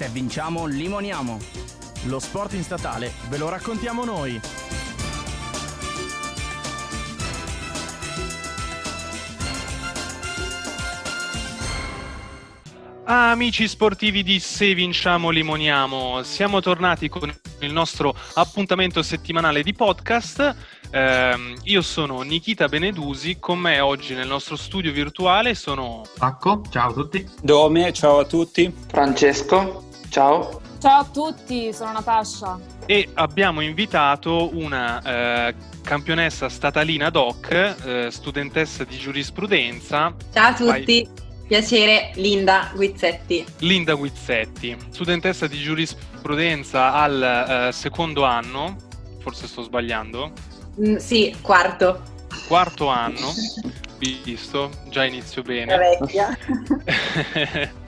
Se vinciamo, limoniamo. Lo sport in statale ve lo raccontiamo noi. Amici sportivi di Se Vinciamo Limoniamo, siamo tornati con il nostro appuntamento settimanale di podcast. Eh, io sono Nikita Benedusi, con me oggi nel nostro studio virtuale sono Pacco, ciao a tutti. Dome, ciao a tutti. Francesco, ciao. Ciao a tutti, sono Natascia. E abbiamo invitato una eh, campionessa statalina doc, eh, studentessa di giurisprudenza. Ciao a tutti. Vai. Piacere, Linda Guizzetti. Linda Guizzetti, studentessa di giurisprudenza al uh, secondo anno, forse sto sbagliando? Mm, sì, quarto. Quarto anno, visto, già inizio bene. La vecchia.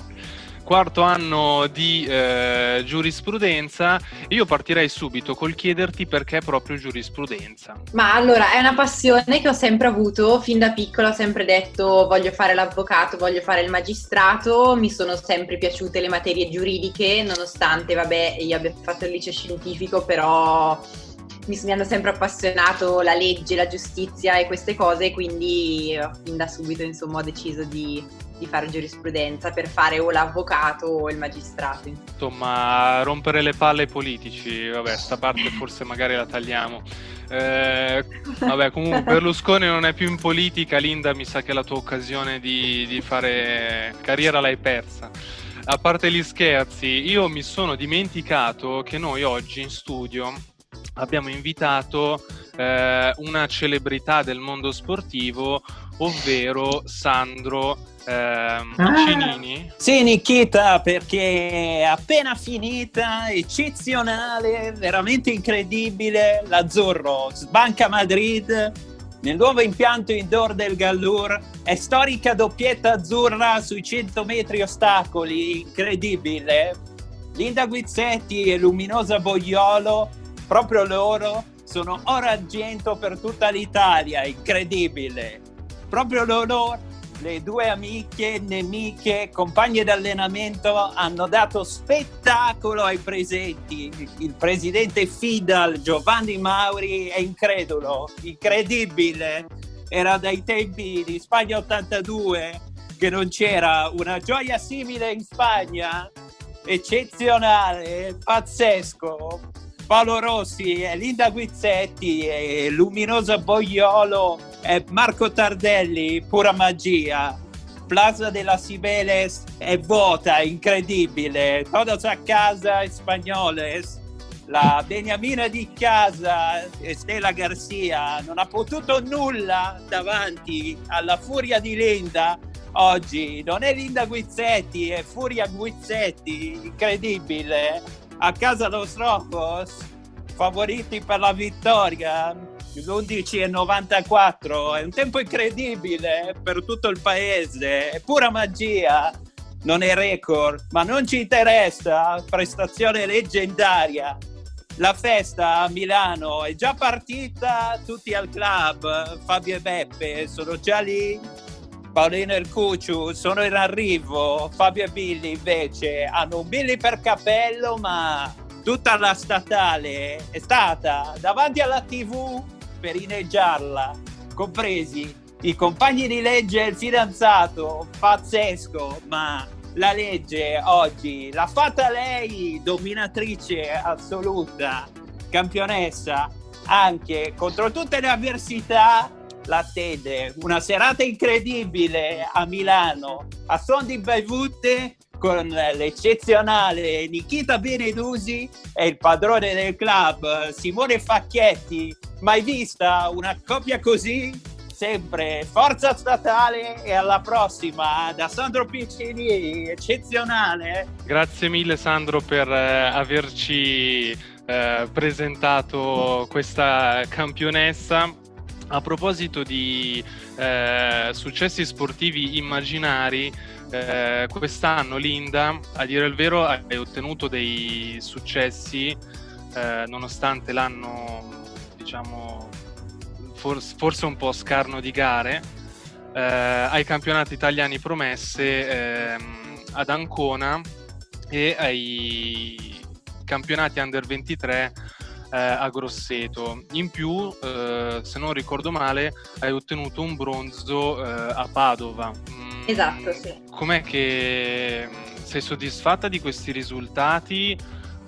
quarto anno di eh, giurisprudenza. Io partirei subito col chiederti perché proprio giurisprudenza. Ma allora, è una passione che ho sempre avuto, fin da piccola ho sempre detto voglio fare l'avvocato, voglio fare il magistrato, mi sono sempre piaciute le materie giuridiche, nonostante, vabbè, io abbia fatto il liceo scientifico, però mi, hanno sempre appassionato la legge, la giustizia e queste cose, quindi fin da subito, insomma, ho deciso di di fare giurisprudenza per fare o l'avvocato o il magistrato. Insomma, rompere le palle ai politici, vabbè, sta parte forse magari la tagliamo. Eh, vabbè, comunque Berlusconi non è più in politica, Linda mi sa che la tua occasione di, di fare carriera l'hai persa. A parte gli scherzi, io mi sono dimenticato che noi oggi in studio abbiamo invitato eh, una celebrità del mondo sportivo, ovvero Sandro ehm, ah. Cinini? Sì, Nikita, perché è appena finita, eccezionale, veramente incredibile. L'Azzurro sbanca Madrid nel nuovo impianto indoor del Gallur. È storica doppietta azzurra sui 100 metri ostacoli, incredibile. Linda Guizzetti e Luminosa Boiolo, proprio loro, sono oro argento per tutta l'Italia, incredibile. Proprio loro le due amiche, nemiche, compagne d'allenamento hanno dato spettacolo ai presenti. Il presidente Fidal, Giovanni Mauri, è incredulo, incredibile. Era dai tempi di Spagna 82 che non c'era una gioia simile in Spagna. Eccezionale, pazzesco. Paolo Rossi, Linda Guizzetti, Luminosa Boiolo è Marco Tardelli, pura magia. Plaza della Cibeles è vuota, incredibile. Todos a casa spagnoles. La Beniamina di casa, Estela Garcia, non ha potuto nulla davanti alla furia di Linda. Oggi non è Linda Guizzetti, è Furia Guizzetti, incredibile. A casa lo Strofos, favoriti per la vittoria l'11,94 è un tempo incredibile per tutto il paese, è pura magia, non è record, ma non ci interessa, prestazione leggendaria. La festa a Milano è già partita, tutti al club, Fabio e Beppe sono già lì, Paolino e il Cucciu sono in arrivo, Fabio e Billy invece hanno un Billy per capello, ma tutta la statale è stata davanti alla tv per ineggiarla, compresi i compagni di legge e il fidanzato, pazzesco, ma la legge oggi l'ha fatta lei, dominatrice assoluta, campionessa, anche contro tutte le avversità, l'attende una serata incredibile a Milano, a suon di bevute con l'eccezionale Nikita Benedusi e il padrone del club Simone Facchietti. Mai vista una coppia così? Sempre forza statale e alla prossima da Sandro Piccini, eccezionale. Grazie mille Sandro per eh, averci eh, presentato questa campionessa. A proposito di eh, successi sportivi immaginari, eh, quest'anno Linda, a dire il vero, hai ottenuto dei successi eh, nonostante l'anno, diciamo, forse, forse, un po' scarno di gare, eh, ai campionati italiani promesse ehm, ad Ancona e ai campionati under 23 eh, a Grosseto. In più, eh, se non ricordo male, hai ottenuto un bronzo eh, a Padova. Mm, esatto, sì. Com'è che mm, sei soddisfatta di questi risultati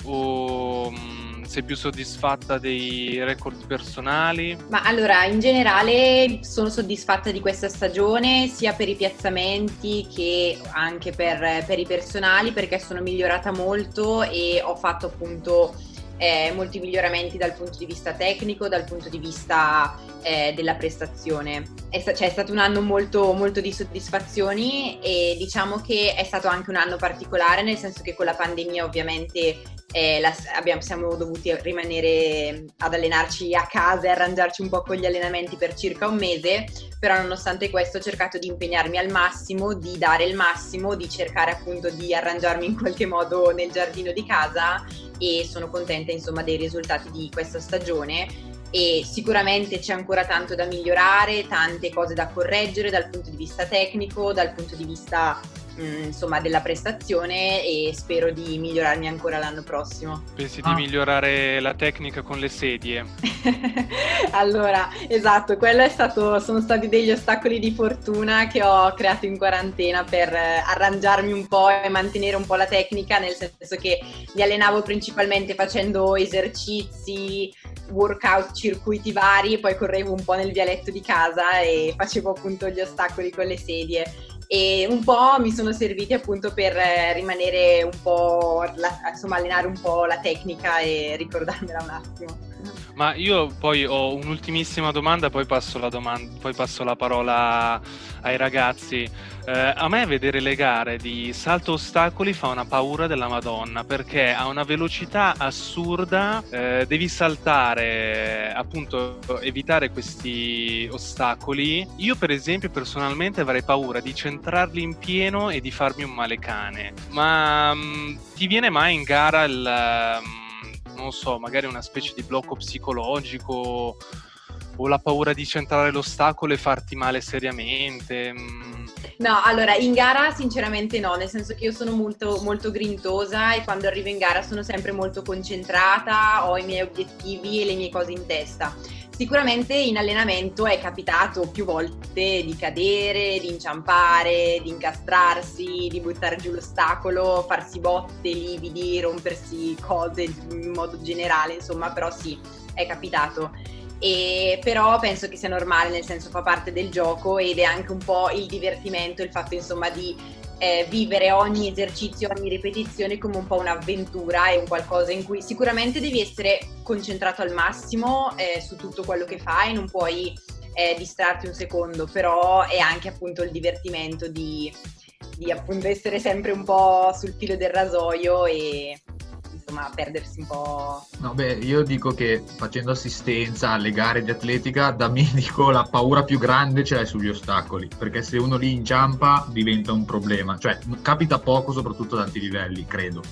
o mm, sei più soddisfatta dei record personali? Ma allora, in generale sono soddisfatta di questa stagione sia per i piazzamenti che anche per, per i personali perché sono migliorata molto e ho fatto appunto eh, molti miglioramenti dal punto di vista tecnico, dal punto di vista eh, della prestazione. È, cioè, è, stato un anno molto, molto di soddisfazioni e diciamo che è stato anche un anno particolare, nel senso che con la pandemia ovviamente eh, la, abbiamo, siamo dovuti rimanere ad allenarci a casa e arrangiarci un po' con gli allenamenti per circa un mese, però nonostante questo ho cercato di impegnarmi al massimo, di dare il massimo, di cercare appunto di arrangiarmi in qualche modo nel giardino di casa e sono contenta insomma dei risultati di questa stagione. E sicuramente c'è ancora tanto da migliorare, tante cose da correggere dal punto di vista tecnico, dal punto di vista Mm, insomma della prestazione e spero di migliorarmi ancora l'anno prossimo. Pensi ah. di migliorare la tecnica con le sedie? allora, esatto, quello è stato, sono stati degli ostacoli di fortuna che ho creato in quarantena per arrangiarmi un po' e mantenere un po' la tecnica, nel senso che mi allenavo principalmente facendo esercizi, workout, circuiti vari, poi correvo un po' nel vialetto di casa e facevo appunto gli ostacoli con le sedie e un po' mi sono serviti appunto per eh, rimanere un po', la, insomma allenare un po' la tecnica e ricordarmela un attimo. Ma io poi ho un'ultimissima domanda, poi passo la, domanda, poi passo la parola ai ragazzi. Eh, a me vedere le gare di salto ostacoli fa una paura della Madonna perché a una velocità assurda eh, devi saltare, appunto, evitare questi ostacoli. Io, per esempio, personalmente avrei paura di centrarli in pieno e di farmi un male cane. Ma mh, mm, ti viene mai in gara il. Um, non so, magari una specie di blocco psicologico o la paura di centrare l'ostacolo e farti male seriamente? Mm. No, allora in gara sinceramente no, nel senso che io sono molto, molto grintosa e quando arrivo in gara sono sempre molto concentrata, ho i miei obiettivi e le mie cose in testa. Sicuramente in allenamento è capitato più volte di cadere, di inciampare, di incastrarsi, di buttare giù l'ostacolo, farsi botte, lividi, rompersi cose in modo generale, insomma, però sì, è capitato. E però penso che sia normale, nel senso fa parte del gioco ed è anche un po' il divertimento, il fatto insomma di eh, vivere ogni esercizio, ogni ripetizione come un po' un'avventura e un qualcosa in cui sicuramente devi essere concentrato al massimo eh, su tutto quello che fai, non puoi eh, distrarti un secondo, però è anche appunto il divertimento di, di appunto essere sempre un po' sul filo del rasoio e insomma perdersi un po'. No, beh, io dico che facendo assistenza alle gare di atletica, da medico la paura più grande ce l'hai sugli ostacoli, perché se uno lì inciampa diventa un problema, cioè capita poco soprattutto ad alti livelli, credo.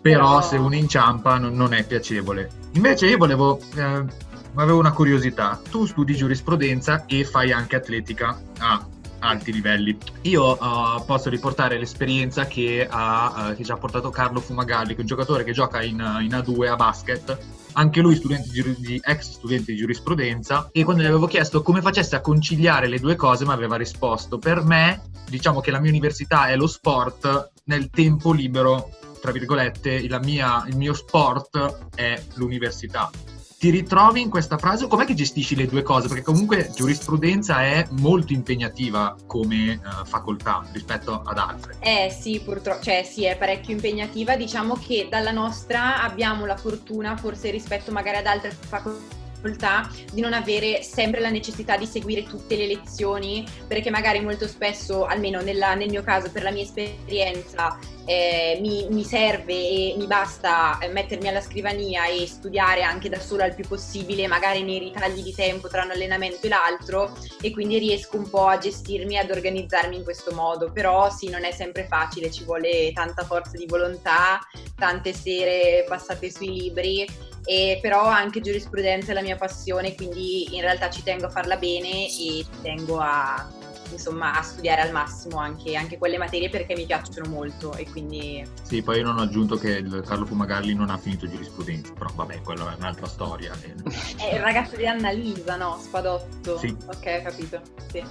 Però, Però... se uno inciampa non, non, è piacevole. Invece io volevo... Eh, avevo una curiosità. Tu studi giurisprudenza e fai anche atletica a alti livelli. Io uh, posso riportare l'esperienza che, ha, uh, che ci ha portato Carlo Fumagalli, che è un giocatore che gioca in, in A2 a basket, anche lui studente di, di, ex studente di giurisprudenza, e quando gli avevo chiesto come facesse a conciliare le due cose mi aveva risposto, per me diciamo che la mia università è lo sport, nel tempo libero, tra virgolette, mia, il mio sport è l'università ti ritrovi in questa frase com'è che gestisci le due cose? Perché comunque giurisprudenza è molto impegnativa come uh, facoltà rispetto ad altre. Eh sì, purtroppo, cioè sì, è parecchio impegnativa. Diciamo che dalla nostra abbiamo la fortuna, forse rispetto magari ad altre facoltà, difficoltà di non avere sempre la necessità di seguire tutte le lezioni, perché magari molto spesso, almeno nella, nel mio caso, per la mia esperienza, eh, mi, mi, serve e mi basta eh, mettermi alla scrivania e studiare anche da sola il più possibile, magari nei ritagli di tempo tra un allenamento e l'altro, e quindi riesco un po' a gestirmi, ad organizzarmi in questo modo. Però sì, non è sempre facile, ci vuole tanta forza di volontà, tante sere passate sui libri e però anche giurisprudenza è la mia passione, quindi in realtà ci tengo a farla bene e ci tengo a, insomma a studiare al massimo anche, anche quelle materie perché mi piacciono molto e quindi... Sì, poi io non ho aggiunto che il Carlo Fumagalli non ha finito giurisprudenza, però vabbè, quella è un'altra storia. È il ragazzo di Annalisa, no? Spadotto. Sì. Ok, ho capito. Sì,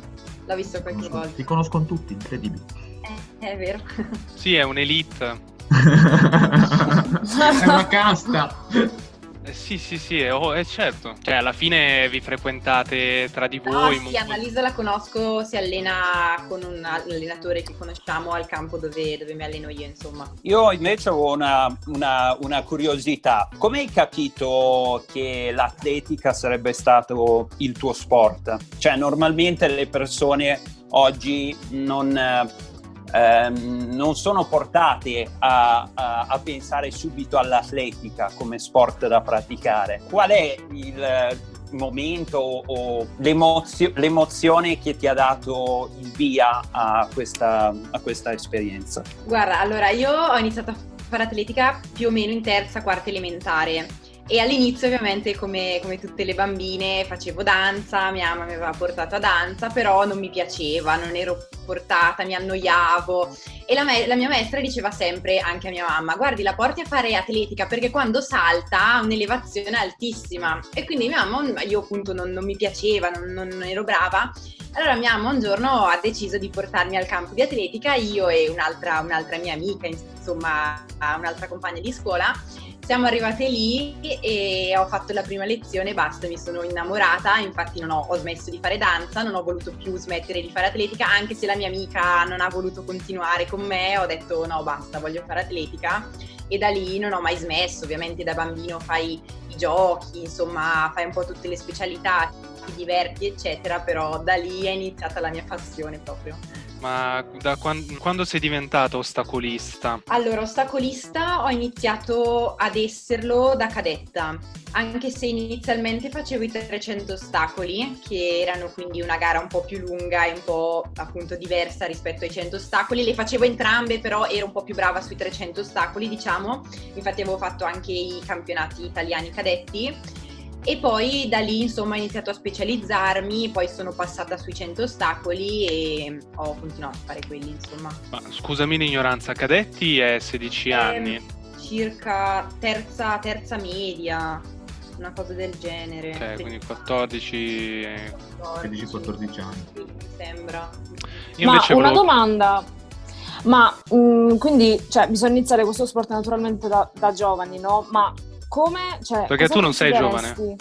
l'ho visto qualche Conosco- volta. Ti conoscono tutti, incredibile. Eh, è vero. Sì, è un'elite. è una casta. Eh, sì, sì, sì, è, oh, è certo. Cioè, alla fine vi frequentate tra di No, voi. sì, molto- Annalisa la conosco, si allena con un allenatore che conosciamo al campo dove, dove mi alleno io, insomma. Io invece ho una, una- una curiosità. Come hai capito che l'atletica sarebbe stato il tuo sport? Cioè, normalmente le persone oggi non, eh, ehm, non sono portate a, a- a pensare subito all'atletica come sport da praticare. Qual è il momento o l'emozio- l'emozione che ti ha dato il via a questa, a questa esperienza? Guarda, allora io ho iniziato a fare atletica più o meno in terza, quarta elementare. E all'inizio ovviamente come, come tutte le bambine facevo danza, mia mamma mi aveva portato a danza, però non mi piaceva, non ero portata, mi annoiavo. E la, me- la mia maestra diceva sempre anche a mia mamma, guardi la porti a fare atletica perché quando salta ha un'elevazione altissima. E quindi mia mamma, io appunto non, non mi piaceva, non, non- ero brava. Allora mia mamma un giorno ha deciso di portarmi al campo di atletica, io e un'altra, un'altra mia amica, insomma un'altra compagna di scuola. Siamo arrivate lì e ho fatto la prima lezione basta, mi sono innamorata, infatti non ho, ho smesso di fare danza, non ho voluto più smettere di fare atletica, anche se la mia amica non ha voluto continuare con me, ho detto no basta, voglio fare atletica e da lì non ho mai smesso, ovviamente da bambino fai i giochi, insomma fai un po' tutte le specialità, ti diverti eccetera, però da lì è iniziata la mia passione proprio. Ma da quan- quando sei diventato ostacolista? Allora, ostacolista ho iniziato ad esserlo da cadetta, anche se inizialmente facevo i 300 ostacoli, che erano quindi una gara un po' più lunga e un po' appunto diversa rispetto ai 100 ostacoli. Le facevo entrambe, però ero un po' più brava sui 300 ostacoli, diciamo. Infatti avevo fatto anche i campionati italiani cadetti. E poi da lì insomma ho iniziato a specializzarmi, poi sono passata sui 100 ostacoli e ho continuato a fare quelli insomma. Ma scusami l'ignoranza, cadetti è 16 Ehm, anni. circa terza, terza media, una cosa del genere. Ok, quindi 14. 13-14 anni. Sì, mi sembra. Io Ma una volevo- domanda. Ma mh, quindi, cioè, bisogna iniziare questo sport naturalmente da, da giovani, no? Ma come... Cioè, Perché tu non sei consiglieresti?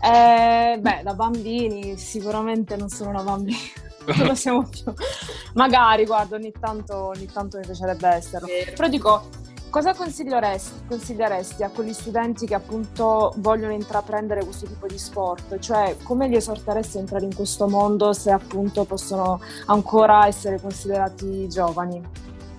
Eh, beh, da bambini sicuramente non sono una bambina. Non lo siamo più. Magari, guarda, ogni tanto, ogni tanto mi piacerebbe esserlo. Vero. Però dico, cosa consiglieresti, consiglieresti a quegli studenti che appunto vogliono intraprendere questo tipo di sport? Cioè, come li esorteresti a entrare in questo mondo se appunto possono ancora essere considerati giovani?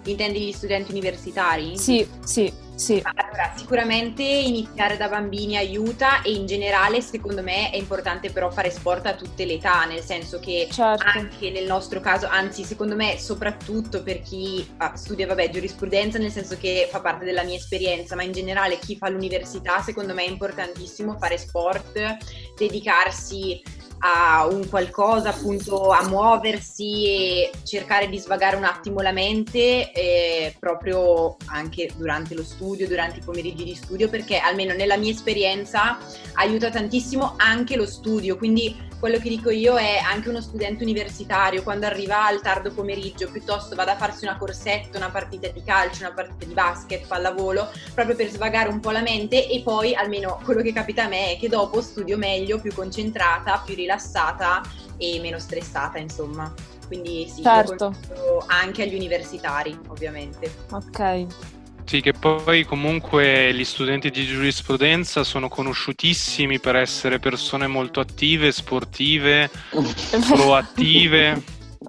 Intendi gli studenti universitari? Sì, sì, sì. Allora, sicuramente iniziare da bambini aiuta e in generale secondo me è importante però fare sport a tutte le età, nel senso che Certo. anche nel nostro caso, anzi secondo me soprattutto per chi ah, studia vabbè, giurisprudenza, nel senso che fa parte della mia esperienza, ma in generale chi fa l'università, secondo me è importantissimo fare sport, dedicarsi a un qualcosa, appunto a muoversi e cercare di svagare un attimo la mente eh, proprio anche durante lo studio, durante i pomeriggi di studio, perché almeno nella mia esperienza aiuta tantissimo anche lo studio, quindi quello che dico io è anche uno studente universitario quando arriva al tardo pomeriggio piuttosto vada a farsi una corsetta, una partita di calcio, una partita di basket, pallavolo, proprio per svagare un po' la mente e poi almeno quello che capita a me è che dopo studio meglio, più concentrata, più rilassata e meno stressata, insomma. Quindi sì, Certo. anche agli universitari, ovviamente. Ok. Sì, che poi comunque gli studenti di giurisprudenza sono conosciutissimi per essere persone molto attive, sportive, proattive.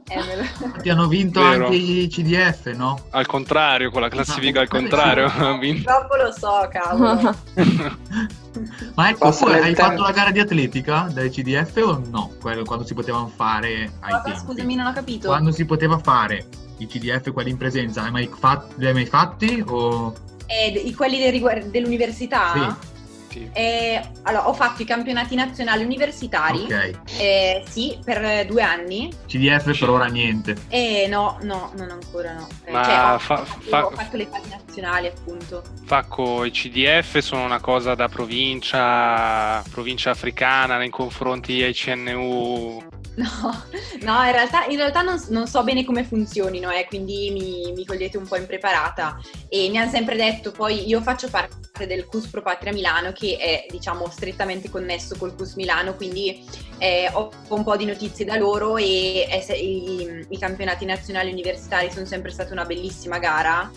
Eh, Ti hanno vinto Vero. anche i CDF, no? Al contrario, con la classifica al contrario. sono- ha vinto. Purtroppo lo so, cavolo. Ma ecco, tu nel hai tempo. fatto la gara di atletica dai CDF o no? Quello quando si potevano fare ai Cosa? tempi. Scusami, non ho capito. Quando si poteva fare i CDF, quelli in presenza, hai mai fat- li hai mai fatti? O... Eh, i- quelli del dell'università? Sì. fatti? Eh, allora, ho fatto i campionati nazionali universitari, Ok. eh, sì, per due anni. CDF per ora niente. Eh, no, no, non ancora no. Eh, Ma cioè, ho, fa- fatto, fa- ho fatto le fasi nazionali, appunto. Facco i CDF sono una cosa da provincia, provincia africana nei confronti ai CNU. No, no, in realtà, in realtà non, non so bene come funzionino, eh, quindi mi, mi cogliete un po' impreparata. E mi hanno sempre detto, poi io faccio parte del CUS Pro Patria Milano, che è diciamo strettamente connesso col CUS Milano, quindi eh, ho un po' di notizie da loro e eh, i, i campionati nazionali universitari sono sempre stata una bellissima gara,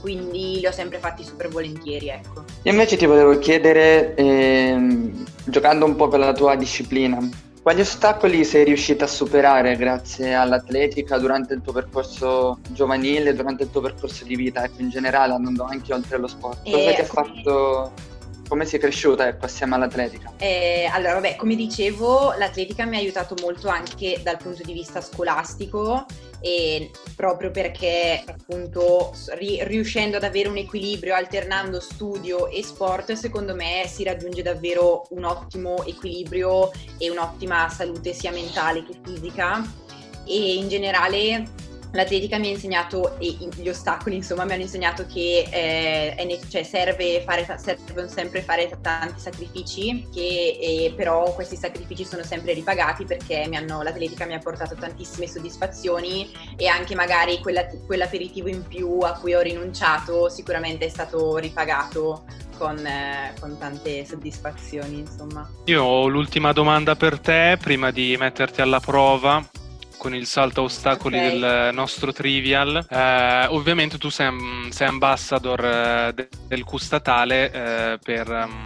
quindi li ho sempre fatti super volentieri, ecco. Io invece ti volevo chiedere, ehm, giocando un po' per la tua disciplina, quali ostacoli sei riuscita a superare grazie all'atletica durante il tuo percorso giovanile, durante il tuo percorso di vita, ecco, in generale, andando anche oltre lo sport? Cosa Eh, ti ha fatto, come sei cresciuta, ecco, assieme all'atletica? Eh, allora, vabbè, come dicevo, l'atletica mi ha aiutato molto anche dal punto di vista scolastico e proprio perché appunto ri- riuscendo ad avere un equilibrio alternando studio e sport, secondo me si raggiunge davvero un ottimo equilibrio e un'ottima salute sia mentale che fisica e in generale L'atletica mi ha insegnato, e gli ostacoli insomma mi hanno insegnato che eh, è cioè, serve fare, servono sempre fare tanti sacrifici, che eh, però questi sacrifici sono sempre ripagati perché hanno- l'atletica mi ha portato tantissime soddisfazioni e anche magari quella- quell'aperitivo in più a cui ho rinunciato sicuramente è stato ripagato con, eh, con tante soddisfazioni insomma. Io ho l'ultima domanda per te, prima di metterti alla prova con il salto ostacoli Ok. del nostro trivial. Eh, ovviamente tu sei, sei ambassador eh, de- del Q statale eh, per ehm,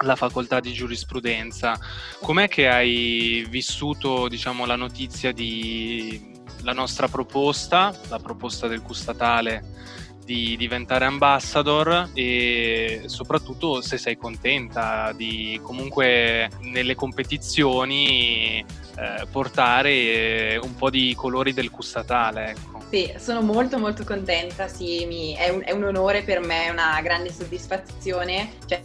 la facoltà di giurisprudenza. Com'è che hai vissuto, diciamo, la notizia di la nostra proposta, la proposta del Q statale di diventare ambassador e soprattutto se sei contenta di comunque nelle competizioni eh, portare eh, un po' di colori del custatale, ecco. Sì, sono molto molto contenta, sì, mi- è, un, è un onore per me, una grande soddisfazione. Cioè,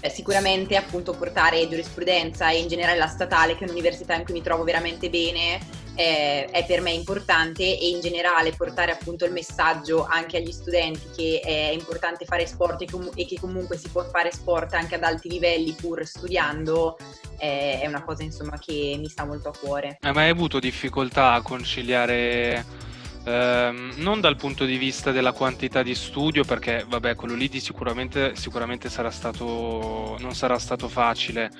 eh, sicuramente appunto portare giurisprudenza e in generale la statale, che è un'università in cui mi trovo veramente bene, eh, è per me importante e in generale portare appunto il messaggio anche agli studenti che è importante fare sport e, comu- e che comunque si può fare sport anche ad alti livelli pur studiando eh, è una cosa insomma che mi sta molto a cuore. Hai mai avuto difficoltà a conciliare, ehm, non dal punto di vista della quantità di studio, perché vabbè, quello lì di sicuramente, sicuramente sarà stato, non sarà stato facile,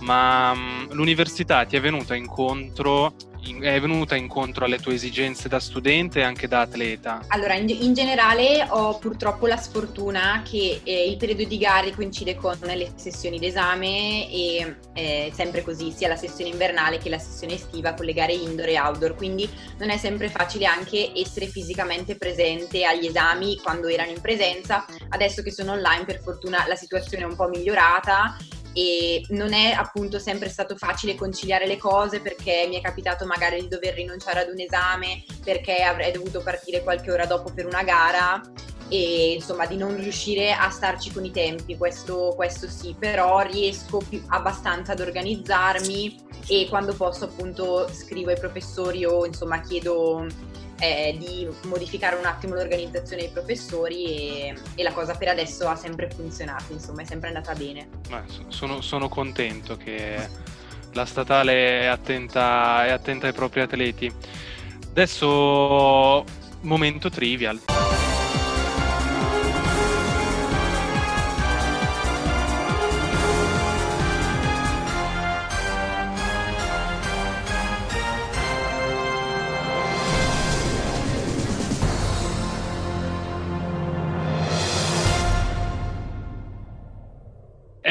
ma mm, l'università ti è venuta incontro, è venuta incontro alle tue esigenze da studente e anche da atleta. Allora, in, in generale ho purtroppo la sfortuna che eh, il periodo di gare coincide con le sessioni d'esame e eh, sempre così, sia la sessione invernale che la sessione estiva con le gare indoor e outdoor, quindi non è sempre facile anche essere fisicamente presente agli esami quando erano in presenza. Adesso che sono online, per fortuna la situazione è un po' migliorata e non è appunto sempre stato facile conciliare le cose perché mi è capitato magari di dover rinunciare ad un esame perché avrei dovuto partire qualche ora dopo per una gara e insomma di non riuscire a starci con i tempi, questo, questo sì, però riesco abbastanza ad organizzarmi e quando posso appunto scrivo ai professori o insomma chiedo eh, di modificare un attimo l'organizzazione dei professori e, e la cosa per adesso ha sempre funzionato, insomma è sempre andata bene. Sono, sono contento che la statale è attenta, è attenta ai propri atleti. Adesso momento trivial.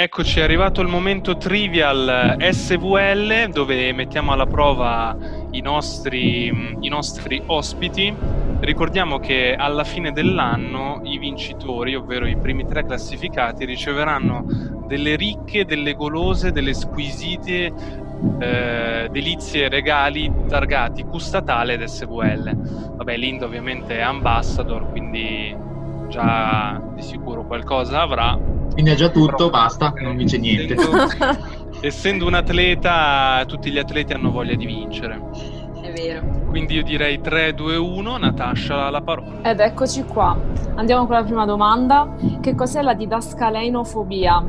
Eccoci, è arrivato il momento trivial SVL dove mettiamo alla prova i nostri, i nostri ospiti. Ricordiamo che alla fine dell'anno i vincitori, ovvero i primi tre classificati, riceveranno delle ricche, delle golose, delle squisite eh, delizie regali targati Custatale ed SVL. Vabbè, Linda ovviamente è ambassador, quindi già di sicuro qualcosa avrà Quindi è già tutto, basta, non vince niente. Essendo, essendo un atleta, tutti gli atleti hanno voglia di vincere. È vero. Quindi io direi 3, 2, 1, Natascia ha la parola. Ed eccoci qua. Andiamo con la prima domanda. Che cos'è la didascaleinofobia?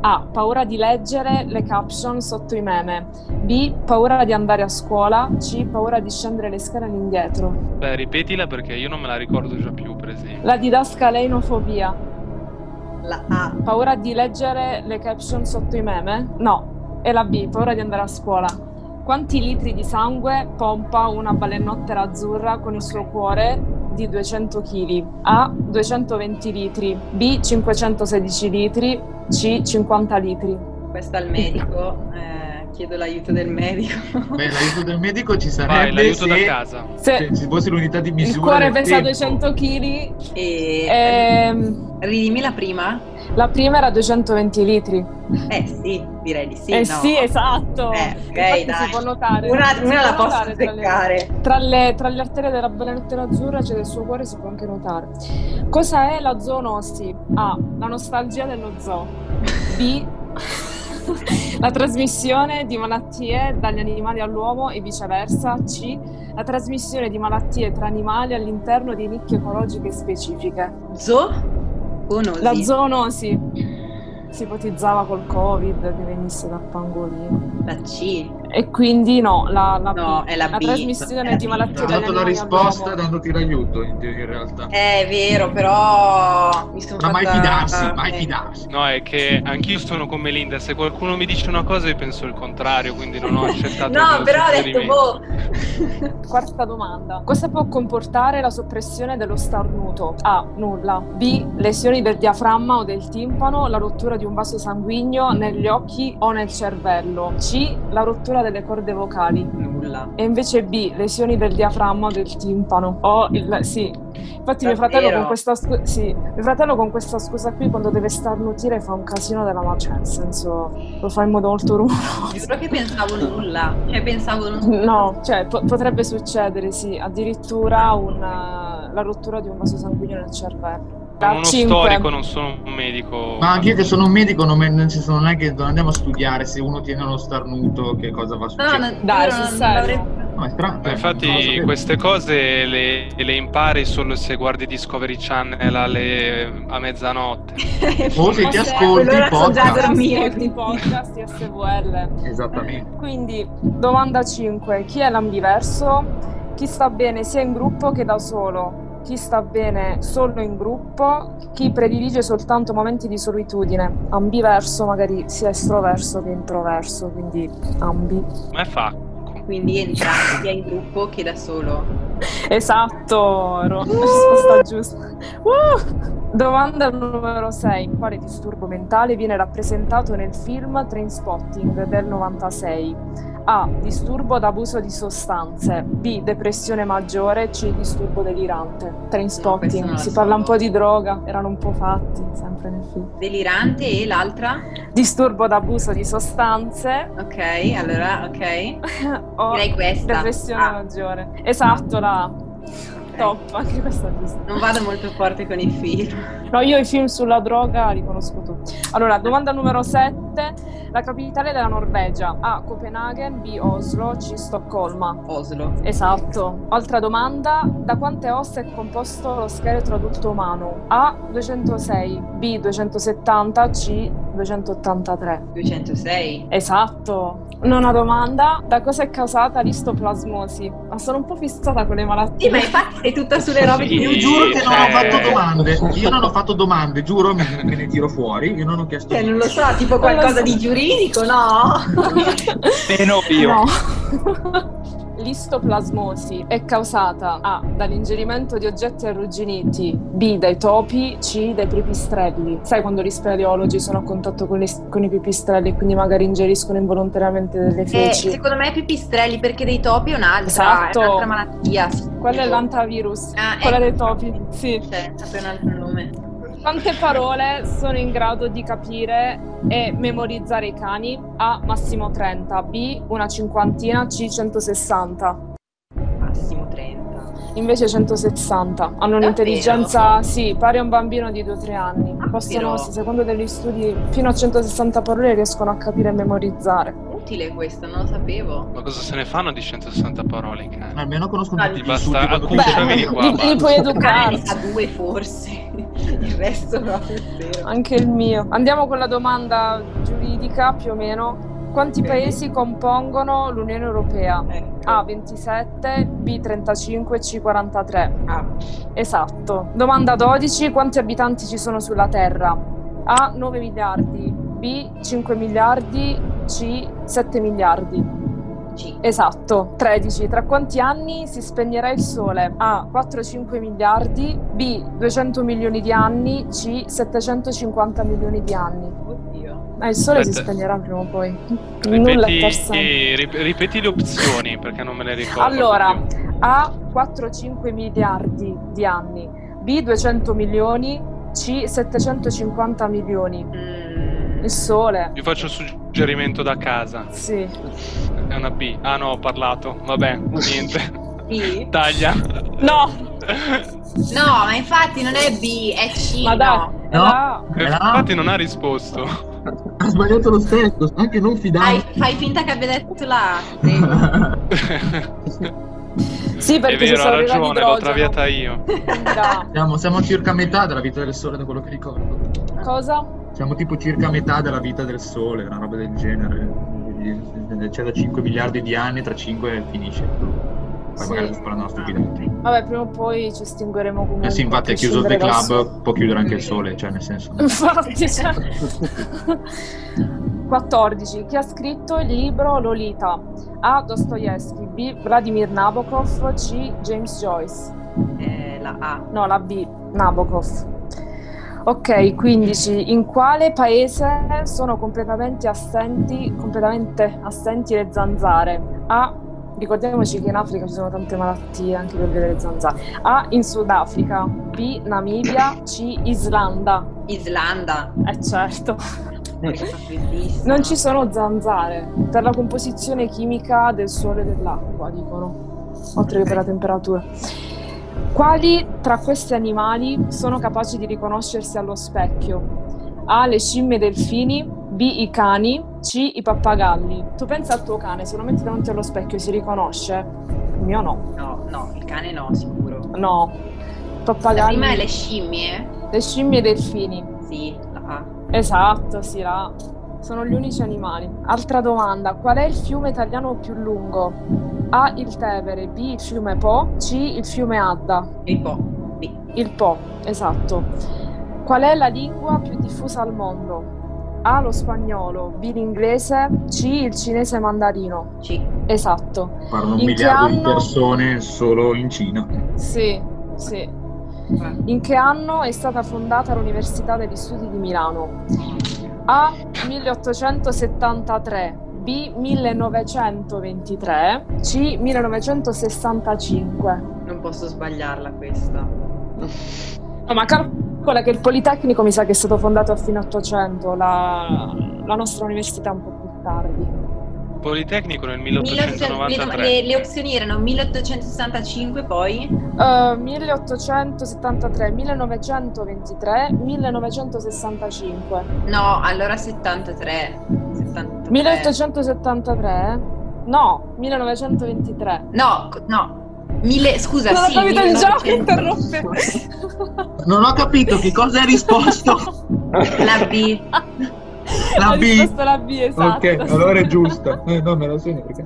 A. Paura di leggere le caption sotto i meme. B. Paura di andare a scuola. C. Paura di scendere le scale all'indietro. Beh, ripetila perché io non me la ricordo già più, per esempio. La didascaleinofobia. La A. Paura di leggere le caption sotto i meme? No. E la B. Paura di andare a scuola. Quanti litri di sangue pompa una balenottera azzurra con il suo cuore di 200 kg? A. 220 litri. B. 516 litri. C. 50 litri. Questa al medico. Eh, chiedo l'aiuto del medico. Beh, l'aiuto del medico ci Vai, sarebbe l'aiuto se, da casa. Se se ci fosse l'unità di misura il cuore pesa tempo. 200 kg, E... ehm, Ridimmi la prima? la prima era 220 litri. Eh sì, direi di sì. eh no? sì, esatto. Eh, ok, Infatti dai. si può notare. Una, una la posso notare tra le- azzeccare. Tra le, tra le arterie della balenottera azzurra c'è del suo cuore, si può anche notare. Cosa è la zoonosi? A. La nostalgia dello zoo. B. La trasmissione di malattie dagli animali all'uomo e viceversa. C. La trasmissione di malattie tra animali all'interno di nicchie ecologiche specifiche. Zo? No? La zoonosi si ipotizzava col Covid che venisse dal pangolino. La C. E quindi no, la, la No, B. è la B. trasmissione È di la malattie Ha dato la risposta all'uomo. dandoti l'aiuto in, in realtà. È vero, però mi sono Ma mai fatta- fidarsi, mai eh. fidarsi. No, è che anch'io sono come Linda, se qualcuno mi dice una cosa io penso il contrario, quindi non ho accettato No, però ho detto boh. Quarta domanda. Cosa può comportare la soppressione dello starnuto? A. Nulla. B. Lesioni del diaframma o del timpano, la rottura di un vaso sanguigno negli occhi o nel cervello. C. La rottura delle corde vocali. Nulla. E invece B. Lesioni del diaframma o del timpano. O il... sì. Infatti mio fratello, con questa scu- sì, mio fratello con questa scusa qui quando deve starnutire fa un casino della ma cioè nel senso lo fa in modo molto rumoroso. Giuro che pensavo nulla. Cioè pensavo non No, cioè po- potrebbe succedere, sì, addirittura una- la rottura di un vaso sanguigno nel cervello. Sono uno cinque. storico, non sono un medico. Ma anche io che sono un medico non, me- senso, non è che non andiamo a studiare se uno tiene uno starnuto che cosa va a No, succedere. no, Dai, giuro, sul non serio? No, strano. Cioè, Infatti queste cose le, le impari solo se guardi Discovery Channel alle- a mezzanotte. O se ti O ascolti già podcast. i podcast di SVL. Esattamente. Quindi, domanda 5. Chi è l'ambiverso? Chi sta bene sia in gruppo che da solo? Chi sta bene solo in gruppo? Chi predilige soltanto momenti di solitudine? Ambiverso, magari sia estroverso che introverso, quindi ambi. Ma è facco. Quindi entrambi, sia in gruppo che da solo. Esatto, la risposta giusta. Uh! Domanda numero 6. Quale disturbo mentale viene rappresentato nel film Trainspotting del 96? A. Disturbo d'abuso di sostanze. B. Depressione maggiore. C. Disturbo delirante. Trainspotting. la si parla un po' di droga. Erano un po' fatti, sempre nel film. Delirante e l'altra? Disturbo d'abuso di sostanze. Ok, allora, ok. o Direi questa. depressione Ah. maggiore. Esatto, la A. Top, anche questa giusta. Non vado molto forte con i film. No, io i film sulla droga li conosco tutti. Allora, domanda numero 7. La capitale della Norvegia. A. Copenaghen, B. Oslo, C. Stoccolma. Oslo. Esatto. Altra domanda. Da quante ossa è composto lo scheletro adulto umano? A. 206, B. 270, C. 283. 206. Esatto. Nona domanda. Da cosa è causata l'istoplasmosi? Ma sono un po' fissata con le malattie. Sì, ma infatti sei tutta sulle robe Sì. di Io giuro che non ho fatto domande. Io non ho fatto domande, giuro, me, me ne tiro fuori. Io non ho chiesto Cioè, non lo so, tipo qualcosa so. di giuridico, no? Meno io. No. L'istoplasmosi è causata A. dall'ingerimento di oggetti arrugginiti, B. dai topi, C. dai pipistrelli. Sai quando gli speleologi sono a contatto con, gli- con i pipistrelli e quindi magari ingeriscono involontariamente delle Eh, feci? secondo me pipistrelli perché dei topi è un'altra, Esatto. è un'altra malattia. sì. Quello è l'antavirus, Ah, quella ecco. dei topi. Sì. Cioè, sapere un altro nome. Quante parole sono in grado di capire e memorizzare i cani? A. Massimo 30, B. Una cinquantina, C. 160. Massimo 30. Invece 160. Hanno un'intelligenza, sì, pari a un bambino di 2-3 anni. Ah, Possono, però. secondo degli studi, fino a 160 parole riescono a capire e memorizzare. Utile questo, non lo sapevo. Ma cosa se ne fanno di 160 parole i cani? Almeno conoscono Ah, tutti ti gli basta insulti quando acconciami ti di basta. li puoi Ah, educare. sa due forse. Il resto zero. Anche il mio. Andiamo con la domanda giuridica, più o meno. Quanti Ok. paesi compongono l'Unione Europea? Ecco. A 27, B 35, C 43. Ah, Esatto. Domanda 12. Quanti abitanti ci sono sulla Terra? A 9 miliardi, B 5 miliardi, C 7 miliardi. C. Esatto. 13. Tra quanti anni si spegnerà il Sole? A 4-5 miliardi, B 200 milioni di anni, C 750 milioni di anni. Oddio. Eh, il Sole si Aspetta. spegnerà prima o poi. Nulla è. Ripeti, rip- ripeti le opzioni perché non me le ricordo. Allora, più. A 4-5 miliardi di anni, B 200 milioni, C 750 milioni. Mm, Il Sole. Vi faccio un suggerimento da casa. Sì. È una B. Ah no, ho parlato. Vabbè, niente. B? Taglia. No, No, ma infatti non è B, è C. ma dai. no. è. Eh, Era- Infatti non ha risposto. Ha sbagliato lo stesso, anche non Fai, fidare. fai finta che abbia detto la A. Sì, È perché vero, ci ha ragione, l'ho traviata io. Da- siamo, siamo circa a metà della vita del sole da quello che ricordo. Cosa? Siamo tipo circa a metà della vita del sole, una roba del genere. C'è da 5 miliardi di anni, tra 5 finisce. Poi Sì. magari sto parlando una stupidata. Vabbè, prima o poi ci estingueremo comunque. Eh sì, infatti è chiuso il The Club, può chiudere anche il sole, cioè nel senso... Infatti, cioè. 14. Chi ha scritto il libro Lolita? A. Dostoevsky, B. Vladimir Nabokov, C. James Joyce. Eh, la A. No, la B. Nabokov. Ok, 15. In quale paese sono completamente assenti, completamente assenti le zanzare? A. Ricordiamoci che in Africa ci sono tante malattie anche per vedere le zanzare. A. In Sudafrica. B. Namibia. C. Islanda. Islanda. Eh certo. Bellissima. Non ci sono zanzare per la composizione chimica del suolo e dell'acqua, dicono, oltre che per la temperatura. Quali tra questi animali sono capaci di riconoscersi allo specchio? A. Le scimmie delfini, B. I cani, C. I pappagalli. Tu pensa al tuo cane, se lo metti davanti allo specchio si riconosce? Il mio no. No, no, il cane no, sicuro. No. La Pappagalli. prima è le scimmie? le scimmie e i delfini. Sì, la A. Esatto, sì, là. Sono gli unici animali. Altra domanda, qual è il fiume italiano più lungo? A. Il Tevere, B. Il fiume Po, C. Il fiume Adda. Il Po. B. Il Po, esatto. Qual è la lingua più diffusa al mondo? A. Lo spagnolo, B. L'inglese, C. Il cinese mandarino. C. Esatto. Parlano un In che miliardo di anno? persone solo in Cina. Sì, sì. Eh. In che anno è stata fondata l'Università degli Studi di Milano? A 1873, B 1923, C 1965. Non posso sbagliarla questa. No, ma calcola che il Politecnico mi sa che è stato fondato a fine 800, la, la nostra università un po' più tardi. Politecnico nel 1800 le, 1893. le- le opzioni erano 1865, poi Eh, 1873, 1923, 1965. no, allora 73. 73. 1873? No, 1923. No, no. Mille, scusa, Non ho sì, capito il 1900. gioco, interrompe. Non ho capito che cosa hai risposto. La B. La Ho B. risposto la B, esatto. Ok, allora è giusto. Eh, no, me lo segno perché...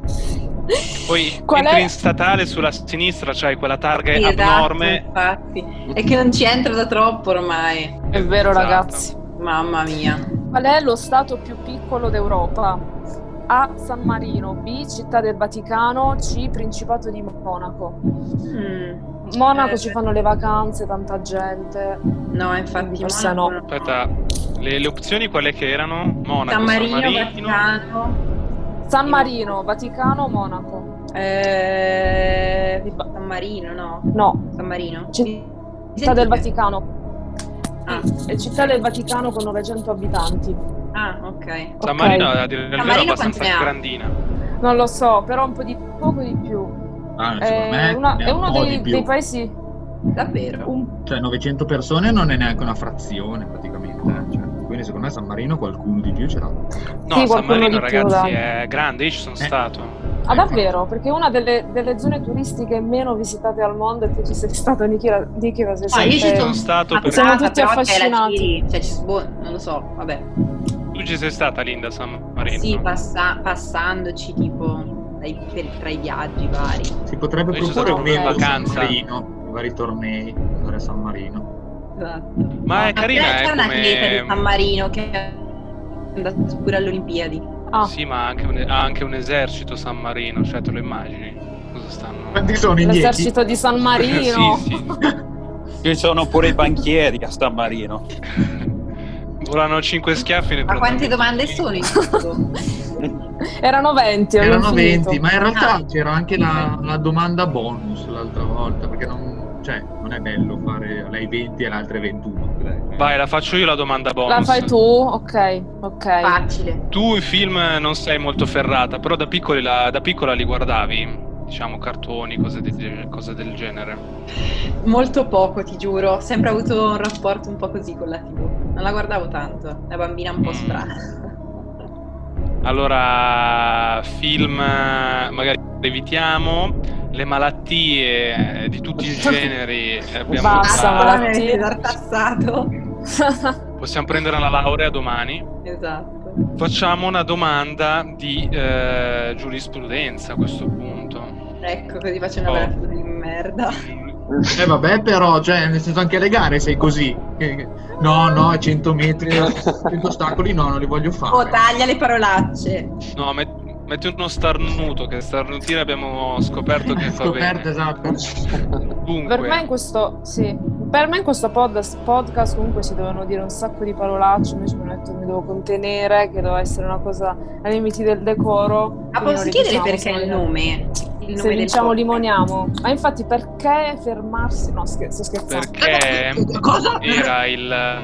Poi Qual entri è? in statale sulla sinistra, c'hai quella targa Esatto, abnorme. infatti. È che non ci entro da troppo ormai. È vero, Esatto. ragazzi. Mamma mia. Qual è lo stato più piccolo d'Europa? A. San Marino, B. Città del Vaticano, C. Principato di Monaco. Mm, Monaco Eh. ci fanno le vacanze, tanta gente. No, infatti. Forse Monaco no. Aspetta, le, le opzioni quelle che erano? Monaco, San Marino, San Marino. Vaticano. San Marino, Vaticano, Monaco. Eh, San Marino, no? No, San Marino. Città del? Vaticano. Ah, È Città del Vaticano con 900 abitanti. ah, ok. San. Marino a dire il vero è abbastanza grandina. Non lo so, però un po' di poco di più. Ah, secondo È, me una- è un uno po' dei, più. dei paesi Davvero? un Cioè 900 persone non è neanche una frazione praticamente. eh, cioè, quindi secondo me San Marino qualcuno di più ce l'ha. No, Sì, San Marino, più, ragazzi, dai. è grande, io ci sono Eh. stato. Ah, davvero? Perché è una delle, delle zone turistiche meno visitate al mondo e tu ci sei stato, Nichira, Nichira sei Ah, io ci sempre- sono stato Ma per... Siamo Praga, tutti affascinati. cioè, ci- boh, non lo so, vabbè. Tu ci sei stata, Linda, San Marino? Sì, passa- passandoci tipo dai- per- tra i viaggi vari. Si potrebbe Io sono proporre un stato in evento San vacanza. Marino, i vari tornei, andare a San Marino. Esatto. Ma è Ma carina, c'è è un atleta di come... San Marino che è andato pure alle Olimpiadi. Ah, Sì, ma ha anche un, ha anche un esercito San Marino, cioè te lo immagini? Cosa stanno... Quanti sono l'esercito di San Marino. sì, sì. Ci sono pure i banchieri a San Marino. Volano 5 schiaffi Ma quante domande 25. sono in tutto? Erano 20, avevo Erano finito. 20, ma in realtà Ah. c'era anche la, la domanda bonus l'altra volta, perché non, cioè, non è bello fare lei 20 e le altre 21. Vai, la faccio io la domanda bonus. La fai tu? Ok, ok. Facile. Tu i film non sei molto ferrata, però da, piccoli la- da piccola li guardavi? Diciamo cartoni, cose, di- cose del genere. Molto poco, ti giuro. Ho sempre avuto un rapporto un po' così con la TV. Non la guardavo tanto. Una bambina un po' Mm. strana. Allora, film magari evitiamo, le malattie eh, di tutti i generi. eh, Abbiamo Basta, malattie. tartassato. Possiamo prendere la laurea domani. Esatto. Facciamo una domanda di eh, giurisprudenza a questo punto. Ecco, così faccio una Oh. bella di merda. Eh vabbè, però, cioè, nel senso anche le gare sei così. No, no, 100 metri, 100 ostacoli, no, non li voglio fare. Oh, taglia le parolacce. No, met- metti uno starnuto, che starnutire abbiamo scoperto che fa Scoperto, bene. esatto. Dunque, Per me in questo, sì, per me in questo pod- podcast comunque si dovevano dire un sacco di parolacce, invece mi hanno detto che mi devo contenere, che doveva essere una cosa ai limiti del decoro. Ma quindi posso chiedere diciamo, perché il nome? Il Se nome podcast? limoniamo. Ma infatti perché fermarsi? No, scherzo, sto scherzando. perché Cosa? era il,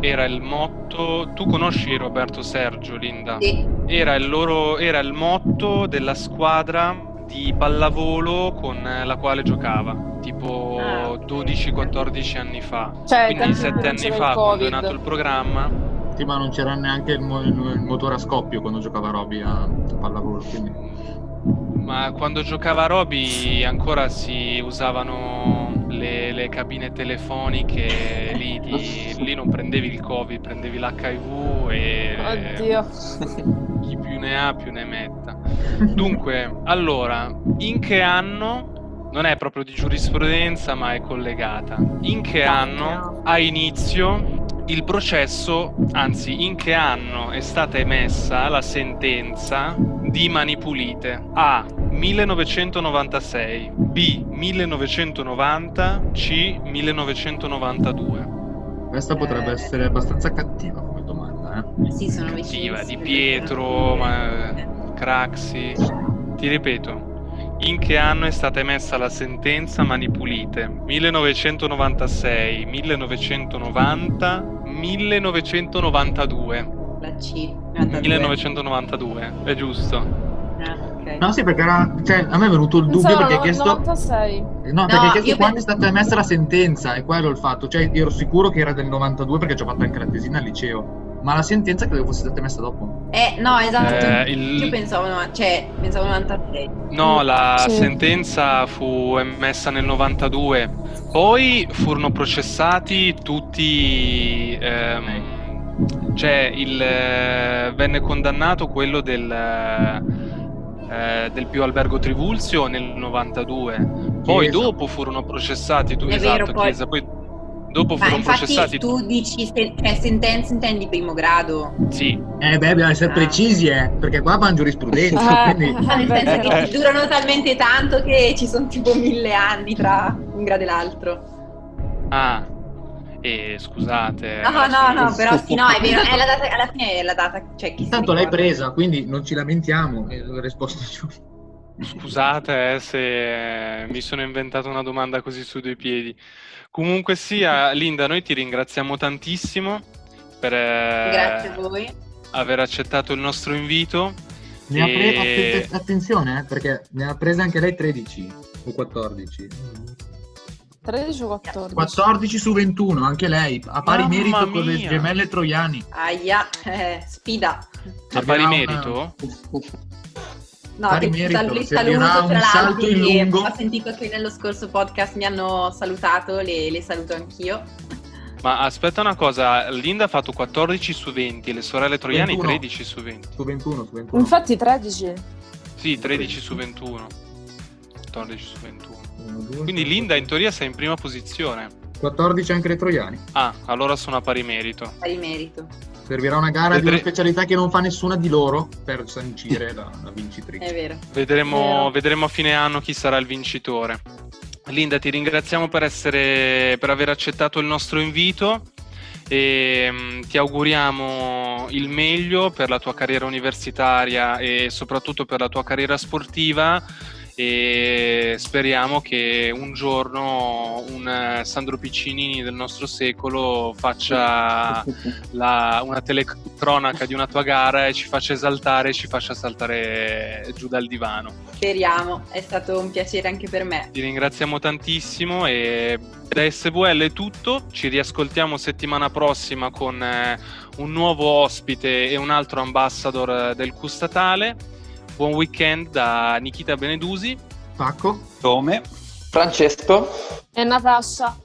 era il motto. Tu conosci Roberto Sergio, Linda? Sì. Era il, loro, era il motto della squadra di pallavolo con la quale giocava, tipo Ah, ok. 12-14 anni fa. Cioè, Quindi tempo 7 che non anni fa, quando è nato il programma. Sì, ma non c'era neanche il, mo- il motore a scoppio quando giocava Roby a, a pallavolo. Quindi... Ma quando giocava Roby ancora si usavano le, le cabine telefoniche, lì, ti- lì non prendevi il Covid, prendevi l'HIV e Oddio. chi più ne ha più ne metta. Dunque, allora, in che anno, non è proprio di giurisprudenza ma è collegata, in che anno ha inizio il processo, anzi in che anno è stata emessa la sentenza di Mani Pulite? A. 1996, B. 1990, C. 1992. Questa potrebbe Eh. essere abbastanza cattiva come domanda, eh. Sì, sono Cattiva, di Pietro, ma- Craxi. Ti ripeto, in che anno è stata emessa la sentenza Mani Pulite? 1996, 1990, 1992. La C. 92. 1992, è giusto. Ah, ok. No, sì, perché era, cioè, a me è venuto il dubbio Pensavo perché hai no- chiesto... 96. No, perché hai chiesto quando è stata emessa la sentenza, e quello è il fatto. Cioè, io ero sicuro che era del 92 perché ci ho fatto anche la tesina al liceo. Ma la sentenza credo fosse stata emessa dopo. Eh, no, esatto. Eh, il- Io pensavo, no, cioè, pensavo 96. No, la Sì. sentenza fu emessa nel 92, poi furono processati tutti, ehm, cioè il, eh, venne condannato quello del, eh, del Pio Albergo Trivulzio nel 92, poi Chiesa. dopo furono processati, tu, È esatto, vero, poi- Chiesa, poi dopo Ma furono infatti processati, tu dici se- cioè, sentenza intendi primo grado. sì, Eh beh, dobbiamo essere Ah. precisi, eh, perché qua fanno giurisprudenza, Eh, quindi... Ma nel senso eh. che durano talmente tanto che ci sono tipo mille anni tra un grado e l'altro. ah, e scusate. No, adesso- no, no, però sì, no, è vero, è la data, alla fine è la data, cioè chi si Tanto l'hai presa, quindi non ci lamentiamo. E la risposta giusta. Scusate eh, se mi sono inventato una domanda così su due piedi. Comunque sia, Linda, noi ti ringraziamo tantissimo per eh, aver accettato il nostro invito. Ne ha pre- E- atten- attenzione, eh, perché ne ha prese anche lei 13 o 14. 13 o 14? 14 su 21, anche lei, a pari Mamma merito con le mia. gemelle troiani. Aia, eh, sfida. A pari Servirà una- merito? No, Pari che merito, saluto tra l'altro ho sentito che nello scorso podcast mi hanno salutato, le, le saluto anch'io. Ma aspetta una cosa, Linda ha fatto 14 su 20, le sorelle troiane 21. 13 su 20. Su 21, su 21. Infatti 13. Sì, 13 su 21. 14 su 21. Uno, due, Quindi Linda in teoria sei in prima posizione. 14 anche le troiani. Ah, allora sono a pari merito. Pari merito. Servirà una gara di Vedre- una specialità che non fa nessuna di loro per sancire la, la È vincitrice. vero. Vedremo, Vero. vedremo a fine anno chi sarà il vincitore. Linda, ti ringraziamo per, essere, per aver accettato il nostro invito e mm, ti auguriamo il meglio per la tua carriera universitaria e soprattutto per la tua carriera sportiva e speriamo che un giorno un eh, Sandro Piccinini del nostro secolo faccia la- una telecronaca di una tua gara e ci faccia esaltare, ci faccia saltare giù dal divano. Speriamo, è stato un piacere anche per me. Ti ringraziamo tantissimo e da SVL è tutto, ci riascoltiamo settimana prossima con eh, un nuovo ospite e un altro ambassador eh, del Q statale. Buon weekend da Nikita Benedusi. Pacco? Come? Francesco? E Natascia.